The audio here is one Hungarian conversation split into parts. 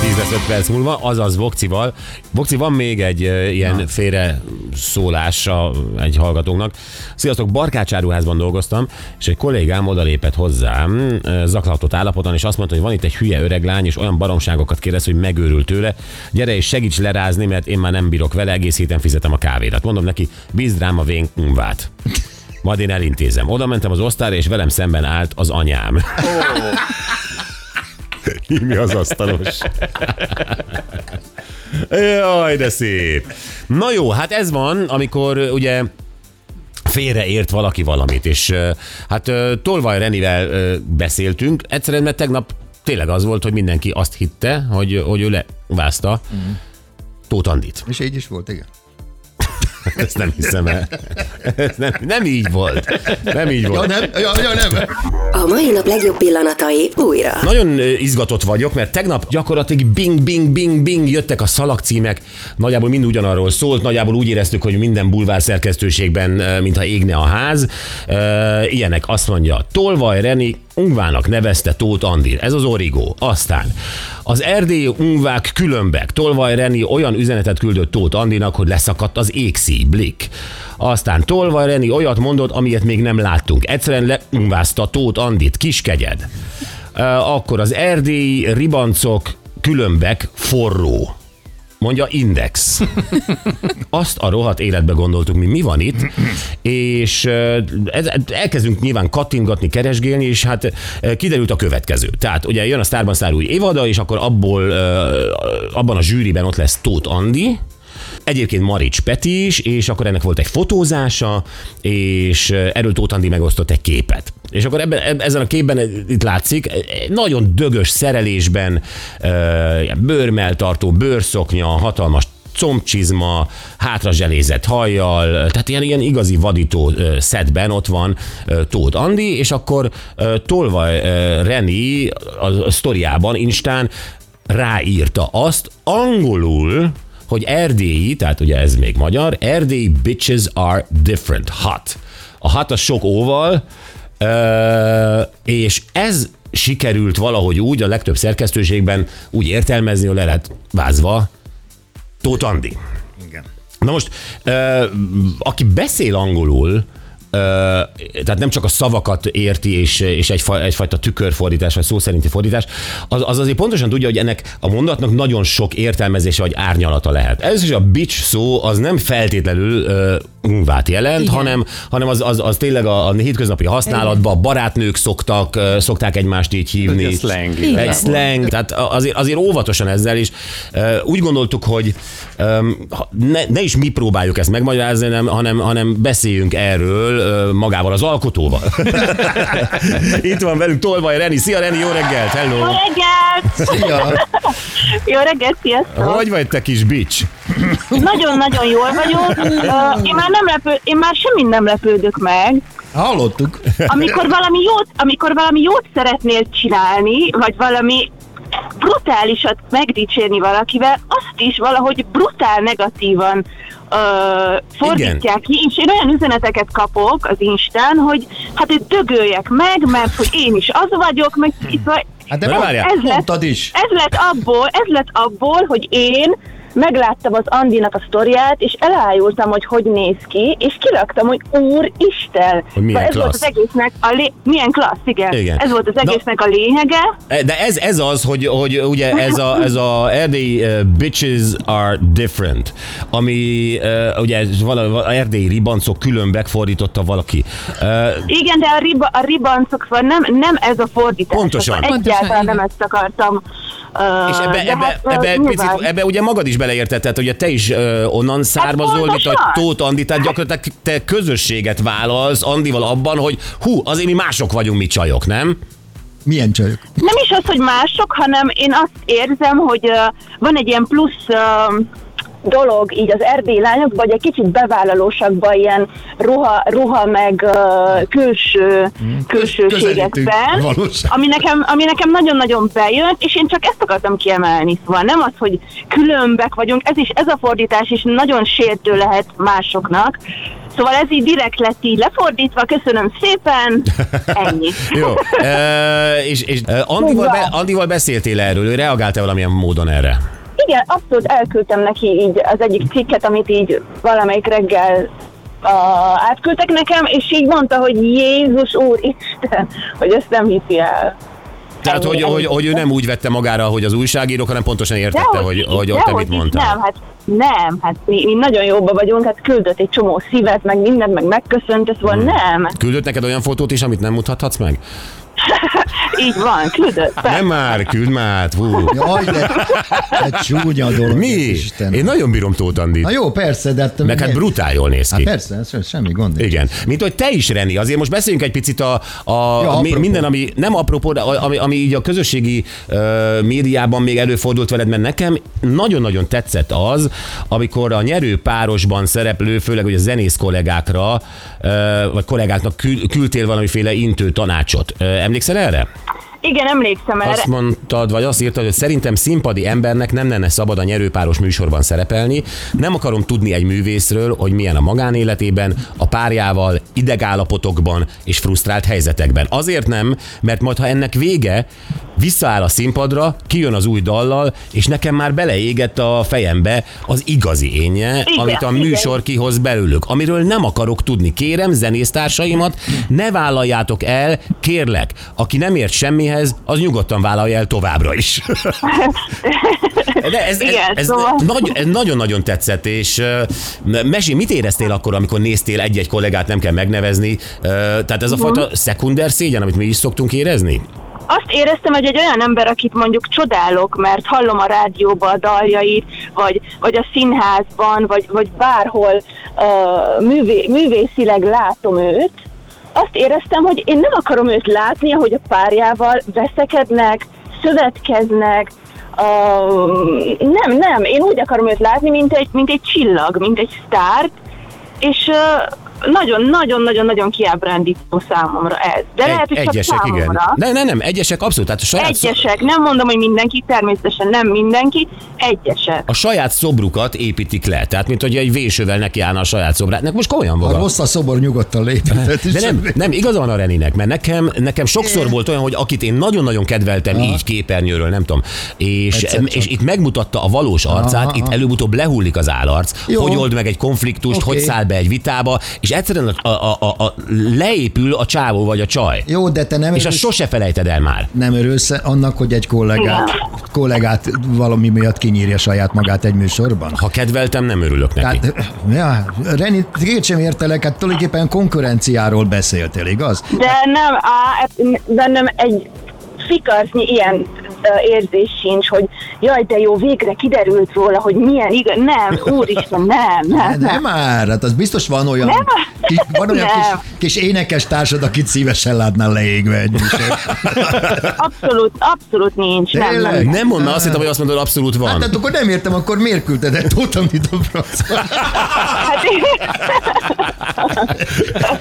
bocskor! 3 10 lesz 5 perc múlva, azaz Vokcival. Vokci, van még egy uh, ilyen félre szólása egy hallgatónknak. Sziasztok, barkácsáruházban dolgoztam, és egy kollégám odalépett hozzám uh, zaklatott állapoton, és azt mondta, hogy van itt egy hülye öreg lány, és olyan baromságokat kérdez, hogy megőrült tőle. Gyere és segíts lerázni, mert én már nem bírok vele, egész héten fizetem a kávédat. Mondom neki, bízd rám a vénkvát. Majd én elintézem. Oda mentem az osztályra, és velem szemben állt az anyám. Mi az asztalos? Jaj, de szép. Na jó, hát ez van, amikor ugye félreért valaki valamit, és hát Tolvaj Renivel beszéltünk, egyszerűen, mert tegnap tényleg az volt, hogy mindenki azt hitte, hogy, hogy ő levázta mm. Tóth Andit. És így is volt, igen. Ezt nem hiszem el. Ez nem, nem így volt. Nem így Ja, volt. nem? Ja, ja nem. A mai nap legjobb pillanatai újra. Nagyon izgatott vagyok, mert tegnap gyakorlatilag bing, bing, bing, bing jöttek a szalagcímek. Nagyjából mind ugyanarról szólt, nagyjából úgy éreztük, hogy minden bulvár szerkesztőségben, mintha égne a ház. Ilyenek azt mondja, Tolvaj Reni Ungvának nevezte Tóth Andil. Ez az origó. Aztán az erdélyi ungvák különbek. Tolvaj Reni olyan üzenetet küldött Tóth Andinak, hogy leszakadt az égszíj, blik. Aztán Tolvaj Reni olyat mondott, amilyet még nem láttunk. Egyszerűen leungvázta Tóth Andit, kiskegyed. Akkor az erdélyi ribancok különbek forró. Mondja Index. Azt a rohadt életbe gondoltuk mi, mi van itt, és elkezdünk nyilván kattingatni, keresgélni, és hát kiderült a következő. Tehát ugye jön a Sztárban Szár új évada, és akkor abból, abban a zsűriben ott lesz Tóth Andi, Egyébként Marics Peti is, és akkor ennek volt egy fotózása, és erről Tóth Andi megosztott egy képet. És akkor ebben, eb- ezen a képben eh, itt látszik, eh, nagyon dögös szerelésben, bőrmeltartó, bőrszoknya, hatalmas combcsizma, hátra zselézett hajjal, tehát ilyen, ilyen igazi vadító szedben ott van Tóth Andi, és akkor ö, Reni a sztoriában, Instán ráírta azt angolul, hogy erdélyi, tehát ugye ez még magyar, erdélyi bitches are different, hot. A hot a sok óval, ö, és ez sikerült valahogy úgy a legtöbb szerkesztőségben úgy értelmezni, hogy le lett vázva Tóth Andi. Igen. Na most, ö, aki beszél angolul, tehát nem csak a szavakat érti, és, és egyfa, egyfajta tükörfordítás, vagy szó szerinti fordítás, az, az azért pontosan tudja, hogy ennek a mondatnak nagyon sok értelmezése vagy árnyalata lehet. Ez is a bitch szó, az nem feltétlenül ö, ungvát jelent, hanem, hanem az, az, az tényleg a, a hétköznapi használatban a barátnők szoktak, ö, szokták egymást így hívni. Egy slang Egy slang, tehát azért, azért óvatosan ezzel is. Ö, Úgy gondoltuk, hogy ha- ne, ne is mi próbáljuk ezt megmagyarázni, hanem, hanem beszéljünk erről magával az alkotóval. Itt van velünk Tolvaj Reni. Szia Reni, jó reggelt, hello! Jó reggelt! Szia. Jó reggelt, sziasztok! Hogy vagy te kis bitch? Nagyon-nagyon jól vagyok. Én már nem lepő, én már semmin nem lepődök meg. Hallottuk. Amikor valami jót, amikor valami jót szeretnél csinálni, vagy valami brutálisat megdicsérni valakivel, azt is valahogy brutál negatívan uh, fordítják ki, és én olyan üzeneteket kapok az Instán, hogy hát itt dögöljek meg, mert hogy én is az vagyok, meg itt vagy, Hát de várjál. ez lett, is. ez lett abból, ez lett abból, hogy én megláttam az Andinak a sztoriát, és elájultam, hogy hogy néz ki, és kiraktam, hogy Úristen! Hogy milyen ez volt klassz. az egésznek a lé... Milyen klassz, igen. Igen. Ez volt az Na- egésznek a lényege. De ez, ez az, hogy, hogy ugye ez a, ez a erdélyi uh, bitches are different, ami uh, ugye ez vala, vala, erdélyi ribancok különbek fordította valaki. Uh, Igen, de a, riba, a ribancok, szóval nem, nem ez a fordítás. Pontosan. Egyáltalán Pontosan, nem igen. ezt akartam. Uh, És ebbe, de ebbe, hát, ebbe, picit, ebbe ugye magad is beleérted, tehát ugye te is ö, onnan származol, mint a. Tóth Andi, tehát gyakorlatilag te közösséget vállalsz Andival abban, hogy hú, azért mi mások vagyunk, mi csajok, nem? Milyen csajok? Nem is az, hogy mások, hanem én azt érzem, hogy uh, van egy ilyen plusz uh, dolog így az erdélyi lányokban, hogy egy kicsit bevállalósabbban, ilyen ruha, ruha meg uh, külső, külsőségekben, a valóság. ami nekem, ami nekem nagyon-nagyon bejön, és én csak ezt akartam kiemelni, szóval nem az, hogy különbek vagyunk, ez is, ez a fordítás is nagyon sértő lehet másoknak, Szóval ez így direkt lett így lefordítva, köszönöm szépen, ennyi. Jó. E, és és Andival, be, Andival beszéltél erről, ő reagált-e valamilyen módon erre? Igen, abszolút elküldtem neki így az egyik cikket, amit így valamelyik reggel uh, átküldtek nekem, és így mondta, hogy Jézus Úr Isten, hogy ezt nem hiszi el. Tehát, Ennyi, hogy, ennyi. hogy, hogy ő nem úgy vette magára, hogy az újságírók, hanem pontosan értette, Dehogy hogy, hogy, hogy te mit mondtál. Nem, hát nem, hát mi, mi nagyon jóban vagyunk, hát küldött egy csomó szívet, meg mindent, meg megköszönt, szóval Hmm. nem. Küldött neked olyan fotót is, amit nem mutathatsz meg? Így van, küldött. Nem már, küld már, hú. Jaj, de egy csúnya dolog. Mi? Isten. Én nagyon bírom Tóth Andit. Na jó, persze, de... Hát, Meg hát brutál jól néz Hát ki. persze, ez semmi gond. nincs. Igen. Mint hogy te is, Reni. Azért most beszéljünk egy picit a, a Ja, mi, minden, ami nem apropó, de ami, ami így a közösségi uh, médiában még előfordult veled, mert nekem nagyon-nagyon tetszett az, amikor a nyerő párosban szereplő, főleg hogy a zenész kollégákra, uh, vagy kollégáknak kül, küldtél valamiféle intő tanácsot. Uh, emlékszel erre? Igen, emlékszem erre. Azt mondtad, vagy azt írtad, hogy szerintem színpadi embernek nem lenne szabad a nyerőpáros műsorban szerepelni. Nem akarom tudni egy művészről, hogy milyen a magánéletében, a párjával, idegállapotokban és frusztrált helyzetekben. Azért nem, mert majd ha ennek vége, visszaáll a színpadra, kijön az új dallal, és nekem már beleégett a fejembe az igazi énje, Igen, amit a igen. műsor kihoz belőlük, amiről nem akarok tudni. Kérem, zenésztársaimat, ne vállaljátok el, kérlek, aki nem ért semmihez, az nyugodtan vállalja el továbbra is. De ez, ez, Igen, ez, szóval- nagy, ez nagyon-nagyon tetszett, és Mesi, mit éreztél akkor, amikor néztél egy-egy kollégát, nem kell megnevezni? Tehát ez a fajta szekunder szégyen, amit mi is szoktunk érezni? Azt éreztem, hogy egy olyan ember, akit mondjuk csodálok, mert hallom a rádióban a daljait, vagy, vagy a színházban, vagy, vagy bárhol uh, művé, művészileg látom őt, azt éreztem, hogy én nem akarom őt látni, ahogy a párjával veszekednek, szövetkeznek, uh, nem, nem, én úgy akarom őt látni, mint egy, mint egy csillag, mint egy sztárt, és nagyon-nagyon-nagyon-nagyon kiábrándító számomra ez. De lehet, hogy csak egyesek, számomra. igen. Nem, nem, nem, egyesek abszolút. Tehát a saját, szó- Egyesek, nem mondom, hogy mindenki, természetesen nem mindenki, egyesek. a saját szobrukat építik le. Tehát, mint hogy egy vésővel nekiállna a saját szobrát. Most komolyan Ha van. rossz a szobor, nyugodtan léphetett is. De nem, nem, igaza van a Reninek, mert nekem, nekem sokszor volt olyan, hogy akit én nagyon-nagyon kedveltem Aha. így képernyőről, nem tudom, és, Egyszer csak. és itt megmutatta a valós arcát, Aha, itt aha. előbb-utóbb lehullik az állarc, Jó. hogy old meg egy konfliktust, Oké. hogy száll be egy vitába, és egyszerűen a, a, a, a, leépül a csávó vagy a csaj. Jó, de te nem És azt sose felejted el már. nem örülsz annak, hogy egy kollégát, kollégát valami miatt kinyírja saját magát egy műsorban? Ha kedveltem, nem örülök neki. Tehát, ja, Reni, két sem értelek, hát tulajdonképpen konkurenciáról beszéltél, igaz? De nem, á, bennem egy fikarcnyi ilyen érzés sincs, hogy jaj, de jó, végre kiderült róla, hogy milyen igaz. Nem, úristen, nem, nem, Nem, nem. már, hát az biztos van olyan, Nem. kis, van olyan Nem. kis, kis énekes társad, akit szívesen látnál leégve egy. Abszolút, abszolút nincs. Nem, nem. Tényleg? Nem mondna, azt hittem, hogy azt mondod, abszolút van. Hát akkor nem értem, akkor miért küldted el Tóth Andit a francba? Hát,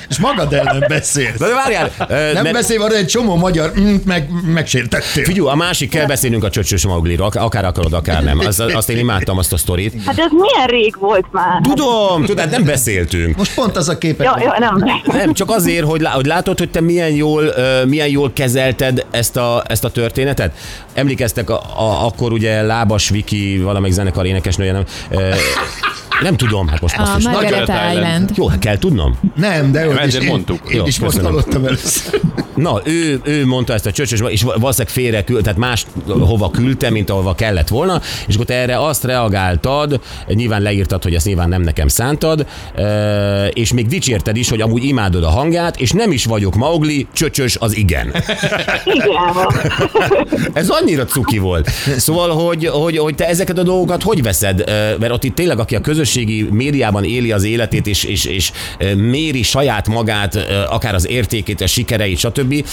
És magad ellen beszélsz. Na de várjál, ö, Nem mert- beszélve arra egy csomó magyar, mm, meg, megsértettél. Figyelj, a másik kell beszélnünk a csöcsös Maugliról, ak- akár akarod, akár nem. Azt, azt én imádtam azt a sztorit. hát ez milyen rég volt már. Tudom, tudod, nem beszéltünk. Most pont az a képet. Jó, jó, nem. Nem, csak azért, hogy, lá- hogy látod, hogy te milyen jól, milyen jól kezelted ezt a, ezt a történetet. Emlékeztek, a, a, akkor ugye Lábas Viki, valamelyik zenekar énekesnője, nem, ö, nem tudom, hát most A azt is. Margaret Island. Island. Jó, hát kell tudnom. Nem, de jó, és ezért én, mondtuk. Én Jó, is most hallottam először. Na, ő, ő mondta ezt a csöcsös, és valószínűleg félre küld, tehát más hova küldte, mint ahova kellett volna, és akkor te erre azt reagáltad, nyilván leírtad, hogy ezt nyilván nem nekem szántad, és még dicsérted is, hogy amúgy imádod a hangját, és nem is vagyok Maugli, csöcsös az igen. Igen. Ez annyira cuki volt. Szóval, hogy, hogy, hogy te ezeket a dolgokat hogy veszed? Mert ott itt tényleg, aki a közösségi médiában éli az életét, és, és, és méri saját magát, akár az értékét, a sikereit, stb.,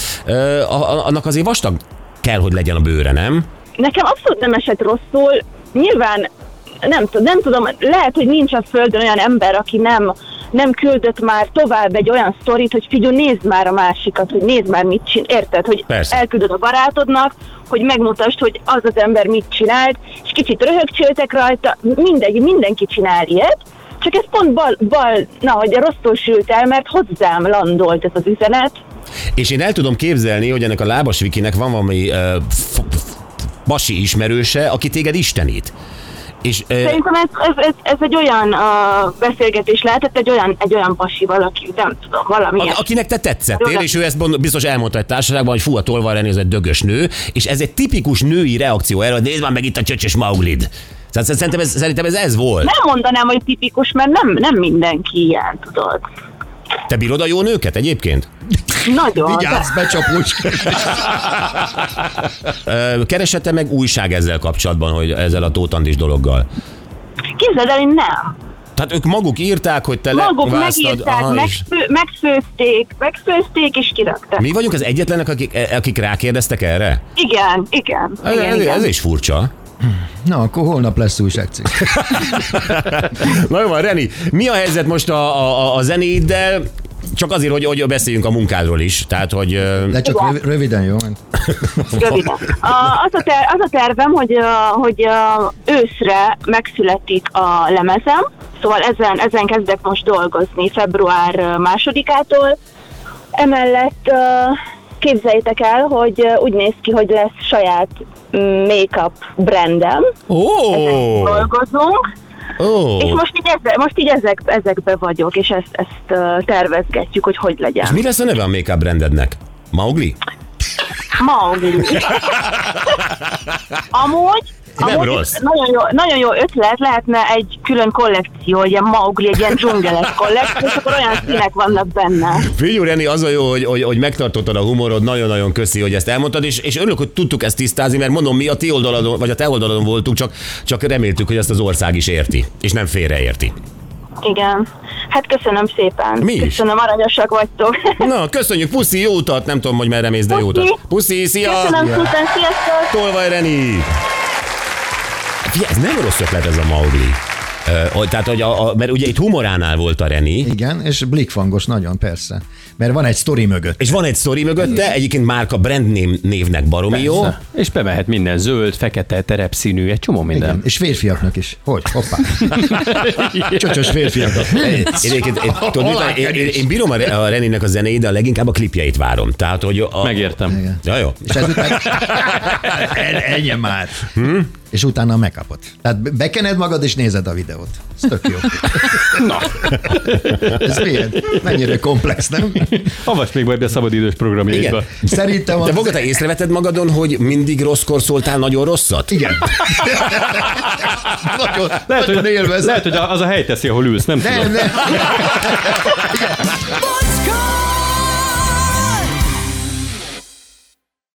annak azért vastag kell, hogy legyen a bőre, nem? Nekem abszolút nem esett rosszul. Nyilván nem, nem tudom, lehet, hogy nincs a földön olyan ember, aki nem, nem küldött már tovább egy olyan sztorit, hogy figyelj, nézd már a másikat, hogy nézd már mit csinál, érted, hogy Persze. elküldöd a barátodnak, hogy megmutasd, hogy az az ember mit csinált, és kicsit röhögcsöltek rajta, mindegy, mindenki csinál ilyet, csak ez pont bal, bal na, hogy rosszul sült el, mert hozzám landolt ez az üzenet, És én el tudom képzelni, hogy ennek a lábas Vikinek van valami uh, f- f- basi ismerőse, aki téged istenít. És Szerintem ez, ez, ez, ez egy olyan uh, beszélgetés lehetett, egy olyan, egy olyan pasi valaki, nem tudom, valami a- akinek te tetszettél, és ő ezt biztos elmondta egy társaságban, hogy fú, a tolvaj René, ez egy dögös nő, és ez egy tipikus női reakció erre, hogy nézd már meg itt a csöcsös Mauglid. Tehát Szerintem ez, szerintem ez, ez volt. Nem mondanám, hogy tipikus, mert nem, nem mindenki ilyen, tudod. Te bírod a jó nőket egyébként? Nagyon. Vigyázz, becsapós. Ö, Keresette meg újság ezzel kapcsolatban, hogy ezzel a tótandis dologgal? Képzeld el, én nem. Tehát ők maguk írták, hogy te Maguk levásztad, megírták, aha, megfő, megfőzték, megfőzték és kirakták. Mi vagyunk az egyetlenek, akik, e, akik rákérdeztek erre? Igen, igen. Ez, igen, ez, igen. ez is furcsa. Na, akkor holnap lesz újságcikk. Na jó van, Reni, mi a helyzet most a, a, a zenéiddel? Csak azért, hogy, hogy beszéljünk a munkádról is. Tehát, hogy... De csak Igen. rövi- röviden, jó? Röviden. A, az, a ter, az a tervem, hogy, hogy őszre megszületik a lemezem, szóval ezen, ezen kezdek most dolgozni február másodikától. Emellett képzeljétek el, hogy úgy néz ki, hogy lesz saját mm, make-up brandem, Ó! dolgozunk, Ó! és most így, ezek, most így ezek, ezekbe vagyok, és ezt, ezt tervezgetjük, hogy hogy legyen. És mi lesz a neve a make-up brandednek? Maugli? Maugli. Amúgy, Nem rossz. Nagyon jó, nagyon jó ötlet, lehetne egy külön kollekció, egy ilyen Maugli, egy ilyen dzsungeles kollekció, és akkor olyan színek vannak benne. Figyú, Reni, az a jó, hogy, hogy, hogy megtartottad a humorod, nagyon-nagyon köszi, hogy ezt elmondtad, és, és örülök, hogy tudtuk ezt tisztázni, mert mondom, mi a ti oldaladon, vagy a te oldalon voltunk, csak, csak reméltük, hogy ezt az ország is érti, és nem félreérti. Igen. Hát köszönöm szépen. Mi is. Köszönöm, aranyosak vagytok. Na, köszönjük, puszi, jó utat, nem tudom, hogy merre mész, de jó Puszi. utat. Puszi, szia! Köszönöm szépen, sziasztok! Tolvaj, Reni! Figyelj, ez nem rossz ötlet ez a Maugli. Ö, tehát, hogy a, a, mert ugye itt humoránál volt a Reni, Igen, és blikfangos nagyon, persze. Mert van egy sztori mögött. és van egy sztori mögötte, egyébként márka brand name, névnek baromi jó. Persze. És bemehet minden zöld, fekete, terepszínű, egy csomó minden. Igen. És férfiaknak is. Hogy? Hoppá. Csöcsös férfiaknak. Én, egyébként, én, tudod, mit, én, én, én bírom a, a Reninek a zenéit, de a leginkább a klipjeit várom. Tehát, hogy a... Megértem. Igen. Ja, jó. És ezután... Ennyi már. Hm? És utána make Tehát be- bekened magad, és nézed a videót. Ez tök jó. Na, Ez milyen? Mennyire komplex, nem? avasd még ebbe a szabadidős programjaidba. Igen. Szerintem De az... Boga, te észrevetted magadon, hogy mindig rosszkor szóltál nagyon rosszat? Igen. nagyon, Lehet, nagyon hogy, élvezem. lehet, hogy az a hely teszi, ahol ülsz, nem Nem, tudom. nem.